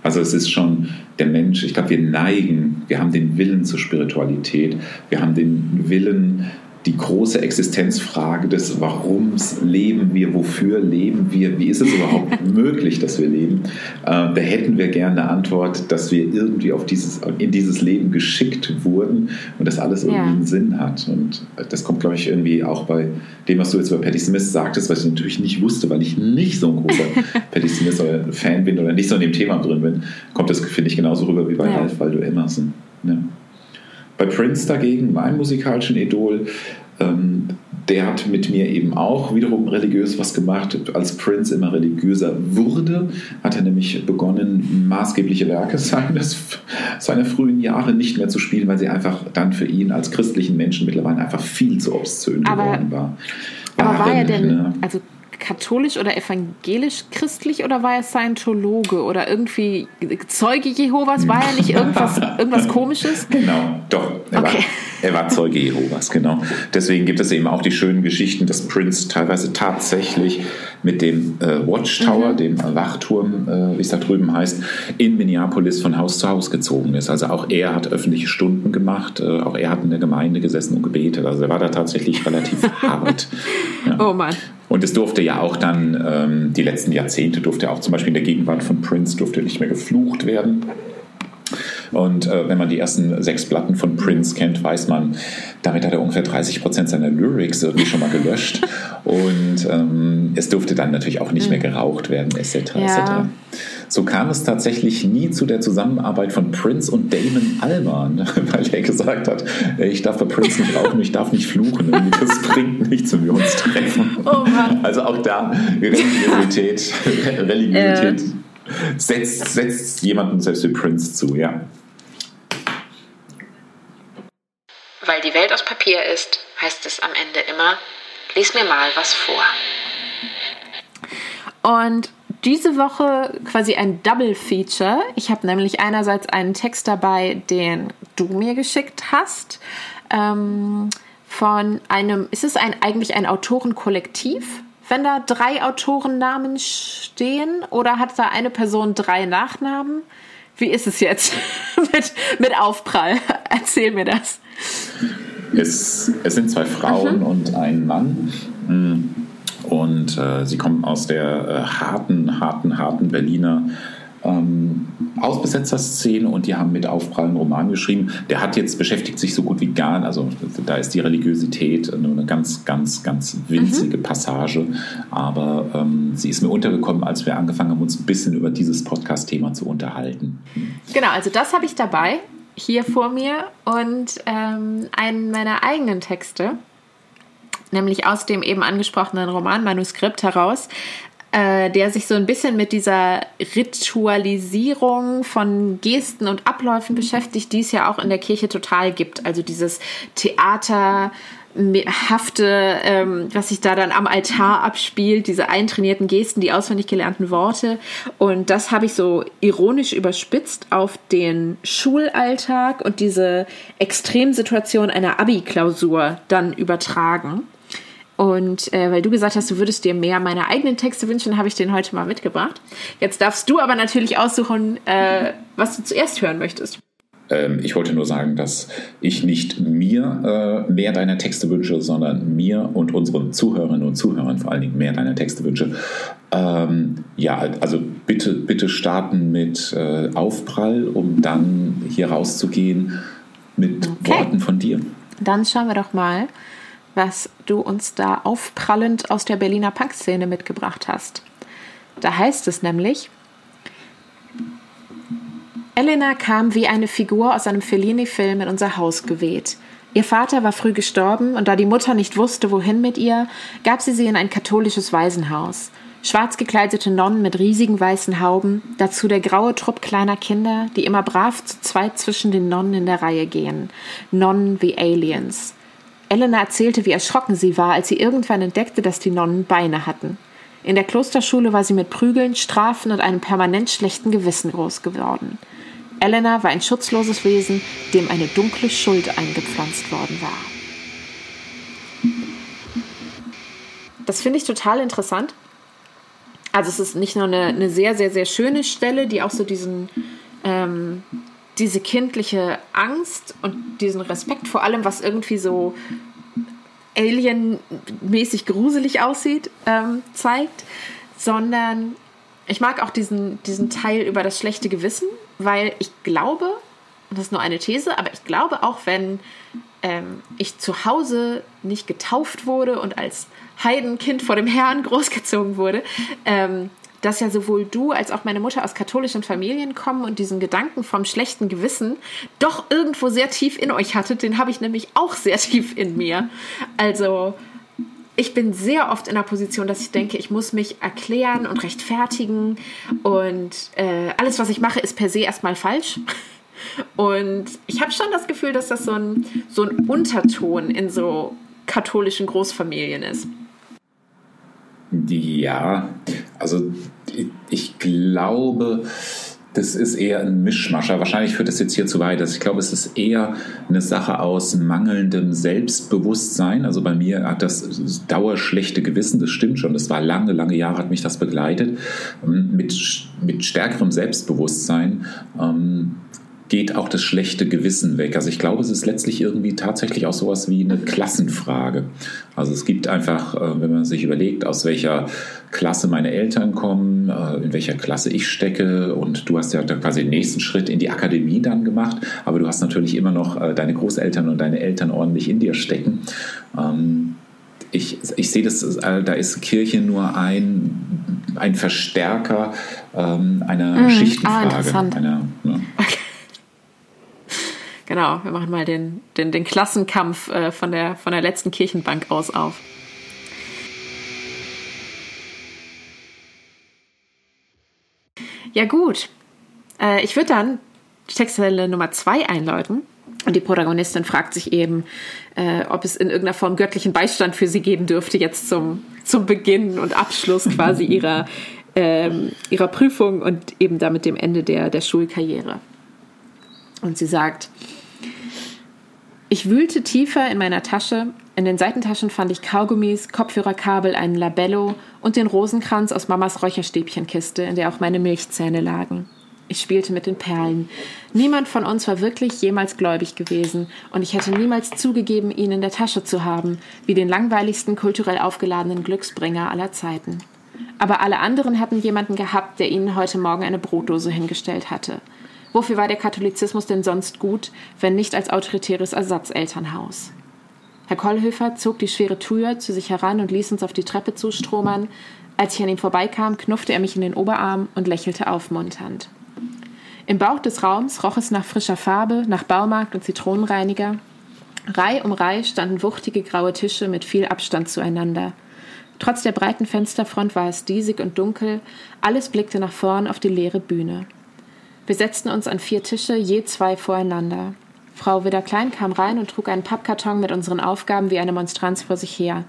Also es ist schon der Mensch, ich glaube, wir neigen, wir haben den Willen zur Spiritualität, wir haben den Willen, die große Existenzfrage des Warums leben wir, wofür leben wir, wie ist es überhaupt möglich, dass wir leben, äh, da hätten wir gerne eine Antwort, dass wir irgendwie auf dieses, in dieses Leben geschickt wurden und das alles irgendwie ja. einen Sinn hat. Und das kommt, glaube ich, irgendwie auch bei dem, was du jetzt über Patti Smith sagtest, was ich natürlich nicht wusste, weil ich nicht so ein großer Patti Smith Fan bin oder nicht so in dem Thema drin bin, kommt das, finde ich, genauso rüber wie bei ja. Ralph Waldo Emerson. Ja. Bei Prince dagegen, meinem musikalischen Idol, ähm, der hat mit mir eben auch wiederum religiös was gemacht. Als Prince immer religiöser wurde, hat er nämlich begonnen, maßgebliche Werke seines, seiner frühen Jahre nicht mehr zu spielen, weil sie einfach dann für ihn als christlichen Menschen mittlerweile einfach viel zu obszön geworden war. Aber war er denn, ne? also katholisch oder evangelisch-christlich oder war er Scientologe oder irgendwie Zeuge Jehovas? War er nicht irgendwas, irgendwas Komisches? Genau, doch. Er, okay. war, er war Zeuge Jehovas, genau. Deswegen gibt es eben auch die schönen Geschichten, dass Prince teilweise tatsächlich mit dem äh, Watchtower, mhm. dem Wachturm, äh, wie es da drüben heißt, in Minneapolis von Haus zu Haus gezogen ist. Also auch er hat öffentliche Stunden gemacht, äh, auch er hat in der Gemeinde gesessen und gebetet. Also er war da tatsächlich relativ hart. Ja. Oh Mann. Und es durfte ja auch dann, ähm, die letzten Jahrzehnte durfte auch zum Beispiel in der Gegenwart von Prince durfte nicht mehr geflucht werden. Und äh, wenn man die ersten sechs Platten von Prince kennt, weiß man, damit hat er ungefähr 30 Prozent seiner Lyrics irgendwie schon mal gelöscht. Und ähm, es durfte dann natürlich auch nicht mehr mhm. geraucht werden, etc. Ja. etc. So kam es tatsächlich nie zu der Zusammenarbeit von Prince und Damon Alban, weil er gesagt hat, ich darf bei Prince nicht rauchen, ich darf nicht fluchen, das bringt nichts, wenn wir uns treffen. Oh also auch da Religiosität, Religiosität äh. setzt, setzt jemanden selbst wie Prince zu, ja. Weil die Welt aus Papier ist, heißt es am Ende immer, lies mir mal was vor. Und diese Woche quasi ein Double Feature. Ich habe nämlich einerseits einen Text dabei, den du mir geschickt hast. Ähm, von einem, ist es ein, eigentlich ein Autorenkollektiv, wenn da drei Autorennamen stehen? Oder hat da eine Person drei Nachnamen? Wie ist es jetzt mit, mit Aufprall? Erzähl mir das. Es, es sind zwei Frauen mhm. und ein Mann. Mhm. Und äh, sie kommen aus der äh, harten, harten, harten Berliner ähm, Ausbesetzerszene und die haben mit Aufprall einen Roman geschrieben. Der hat jetzt beschäftigt sich so gut wie gar also da ist die Religiosität nur eine ganz, ganz, ganz winzige mhm. Passage, aber ähm, sie ist mir untergekommen, als wir angefangen haben, uns ein bisschen über dieses Podcast-Thema zu unterhalten. Genau, also das habe ich dabei. Hier vor mir und ähm, einen meiner eigenen Texte, nämlich aus dem eben angesprochenen Romanmanuskript heraus, äh, der sich so ein bisschen mit dieser Ritualisierung von Gesten und Abläufen beschäftigt, die es ja auch in der Kirche total gibt. Also dieses Theater hafte, ähm, was sich da dann am Altar abspielt, diese eintrainierten Gesten, die auswendig gelernten Worte. Und das habe ich so ironisch überspitzt auf den Schulalltag und diese Extremsituation einer Abi-Klausur dann übertragen. Und äh, weil du gesagt hast, du würdest dir mehr meiner eigenen Texte wünschen, habe ich den heute mal mitgebracht. Jetzt darfst du aber natürlich aussuchen, äh, was du zuerst hören möchtest. Ähm, ich wollte nur sagen, dass ich nicht mir äh, mehr deiner Texte wünsche, sondern mir und unseren Zuhörerinnen und Zuhörern vor allen Dingen mehr deiner Texte wünsche. Ähm, ja, also bitte, bitte starten mit äh, Aufprall, um dann hier rauszugehen mit okay. Worten von dir. Dann schauen wir doch mal, was du uns da aufprallend aus der Berliner Punkszene mitgebracht hast. Da heißt es nämlich, Elena kam wie eine Figur aus einem Fellini-Film in unser Haus geweht. Ihr Vater war früh gestorben und da die Mutter nicht wusste, wohin mit ihr, gab sie sie in ein katholisches Waisenhaus. Schwarz gekleidete Nonnen mit riesigen weißen Hauben, dazu der graue Trupp kleiner Kinder, die immer brav zu zweit zwischen den Nonnen in der Reihe gehen. Nonnen wie Aliens. Elena erzählte, wie erschrocken sie war, als sie irgendwann entdeckte, dass die Nonnen Beine hatten. In der Klosterschule war sie mit Prügeln, Strafen und einem permanent schlechten Gewissen groß geworden. Elena war ein schutzloses Wesen, dem eine dunkle Schuld eingepflanzt worden war. Das finde ich total interessant. Also es ist nicht nur eine, eine, sehr, sehr, sehr schöne Stelle, die auch so diesen, ähm, diese kindliche Angst und diesen Respekt vor allem, was irgendwie so alienmäßig gruselig aussieht, ähm, zeigt, sondern ich mag auch diesen, diesen Teil über das schlechte Gewissen, weil ich glaube, das ist nur eine These, aber ich glaube auch, wenn ähm, ich zu Hause nicht getauft wurde und als Heidenkind vor dem Herrn großgezogen wurde, ähm, dass ja sowohl du als auch meine Mutter aus katholischen Familien kommen und diesen Gedanken vom schlechten Gewissen doch irgendwo sehr tief in euch hattet, den habe ich nämlich auch sehr tief in mir. Also ich bin sehr oft in der Position, dass ich denke, ich muss mich erklären und rechtfertigen und äh, alles, was ich mache, ist per se erstmal falsch. Und ich habe schon das Gefühl, dass das so ein, so ein Unterton in so katholischen Großfamilien ist. Ja, also ich glaube, das ist eher ein Mischmascher. Wahrscheinlich führt das jetzt hier zu weit. Also ich glaube, es ist eher eine Sache aus mangelndem Selbstbewusstsein. Also bei mir hat das, dauerschlechte Gewissen, das stimmt schon. Das war lange, lange Jahre hat mich das begleitet. Mit, mit stärkerem Selbstbewusstsein ähm, geht auch das schlechte Gewissen weg. Also ich glaube, es ist letztlich irgendwie tatsächlich auch sowas wie eine Klassenfrage. Also es gibt einfach, äh, wenn man sich überlegt, aus welcher Klasse meine Eltern kommen, äh, in welcher Klasse ich stecke und du hast ja quasi den nächsten Schritt in die Akademie dann gemacht, aber du hast natürlich immer noch äh, deine Großeltern und deine Eltern ordentlich in dir stecken. Ähm, ich, ich sehe das, da ist Kirche nur ein, ein Verstärker ähm, einer mm, Schichtenfrage. Ah, einer, ne? okay. Genau, wir machen mal den, den, den Klassenkampf äh, von, der, von der letzten Kirchenbank aus auf. Ja gut, äh, ich würde dann die Textstelle Nummer zwei einläuten. Und die Protagonistin fragt sich eben, äh, ob es in irgendeiner Form göttlichen Beistand für sie geben dürfte, jetzt zum, zum Beginn und Abschluss quasi ihrer, ähm, ihrer Prüfung und eben damit dem Ende der, der Schulkarriere. Und sie sagt, ich wühlte tiefer in meiner Tasche. In den Seitentaschen fand ich Kaugummis, Kopfhörerkabel, einen Labello und den Rosenkranz aus Mamas Räucherstäbchenkiste, in der auch meine Milchzähne lagen. Ich spielte mit den Perlen. Niemand von uns war wirklich jemals gläubig gewesen, und ich hätte niemals zugegeben, ihn in der Tasche zu haben, wie den langweiligsten kulturell aufgeladenen Glücksbringer aller Zeiten. Aber alle anderen hatten jemanden gehabt, der ihnen heute Morgen eine Brotdose hingestellt hatte. Wofür war der Katholizismus denn sonst gut, wenn nicht als autoritäres Ersatzelternhaus? Herr Kollhöfer zog die schwere Tür zu sich heran und ließ uns auf die Treppe zustromern. Als ich an ihm vorbeikam, knuffte er mich in den Oberarm und lächelte aufmunternd. Im Bauch des Raums roch es nach frischer Farbe, nach Baumarkt und Zitronenreiniger. Reih um Reih standen wuchtige graue Tische mit viel Abstand zueinander. Trotz der breiten Fensterfront war es diesig und dunkel, alles blickte nach vorn auf die leere Bühne. Wir setzten uns an vier Tische, je zwei voreinander. Frau Widder-Klein kam rein und trug einen Pappkarton mit unseren Aufgaben wie eine Monstranz vor sich her.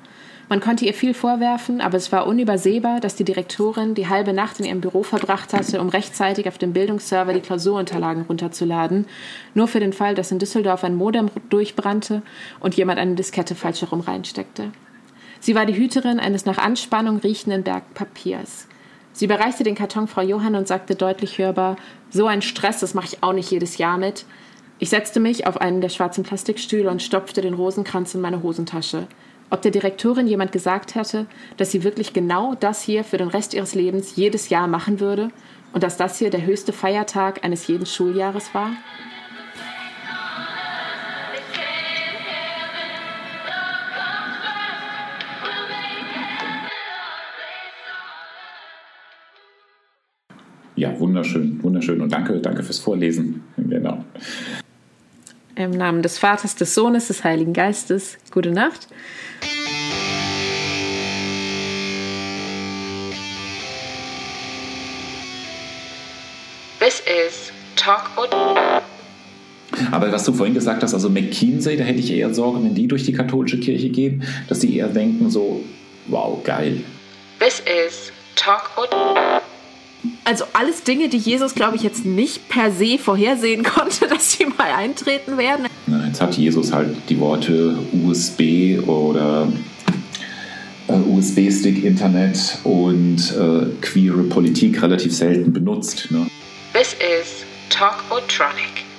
Man konnte ihr viel vorwerfen, aber es war unübersehbar, dass die Direktorin die halbe Nacht in ihrem Büro verbracht hatte, um rechtzeitig auf dem Bildungsserver die Klausurunterlagen runterzuladen, nur für den Fall, dass in Düsseldorf ein Modem durchbrannte und jemand eine Diskette falsch herum reinsteckte. Sie war die Hüterin eines nach Anspannung riechenden Berg Papiers. Sie bereichte den Karton Frau Johann und sagte deutlich hörbar: So ein Stress, das mache ich auch nicht jedes Jahr mit. Ich setzte mich auf einen der schwarzen Plastikstühle und stopfte den Rosenkranz in meine Hosentasche. Ob der Direktorin jemand gesagt hatte, dass sie wirklich genau das hier für den Rest ihres Lebens jedes Jahr machen würde und dass das hier der höchste Feiertag eines jeden Schuljahres war? Ja, wunderschön, wunderschön und danke, danke fürs Vorlesen. Genau. Im Namen des Vaters, des Sohnes, des Heiligen Geistes. Gute Nacht. This is Talk oder. Aber was du vorhin gesagt hast, also McKinsey, da hätte ich eher Sorge, wenn die durch die katholische Kirche gehen, dass die eher denken so, wow, geil. This is Talk oder. Also alles Dinge, die Jesus, glaube ich, jetzt nicht per se vorhersehen konnte, dass sie mal eintreten werden. Na, jetzt hat Jesus halt die Worte USB oder äh, USB-Stick, Internet und äh, queere Politik relativ selten benutzt. Ne? This is Talk Otronic.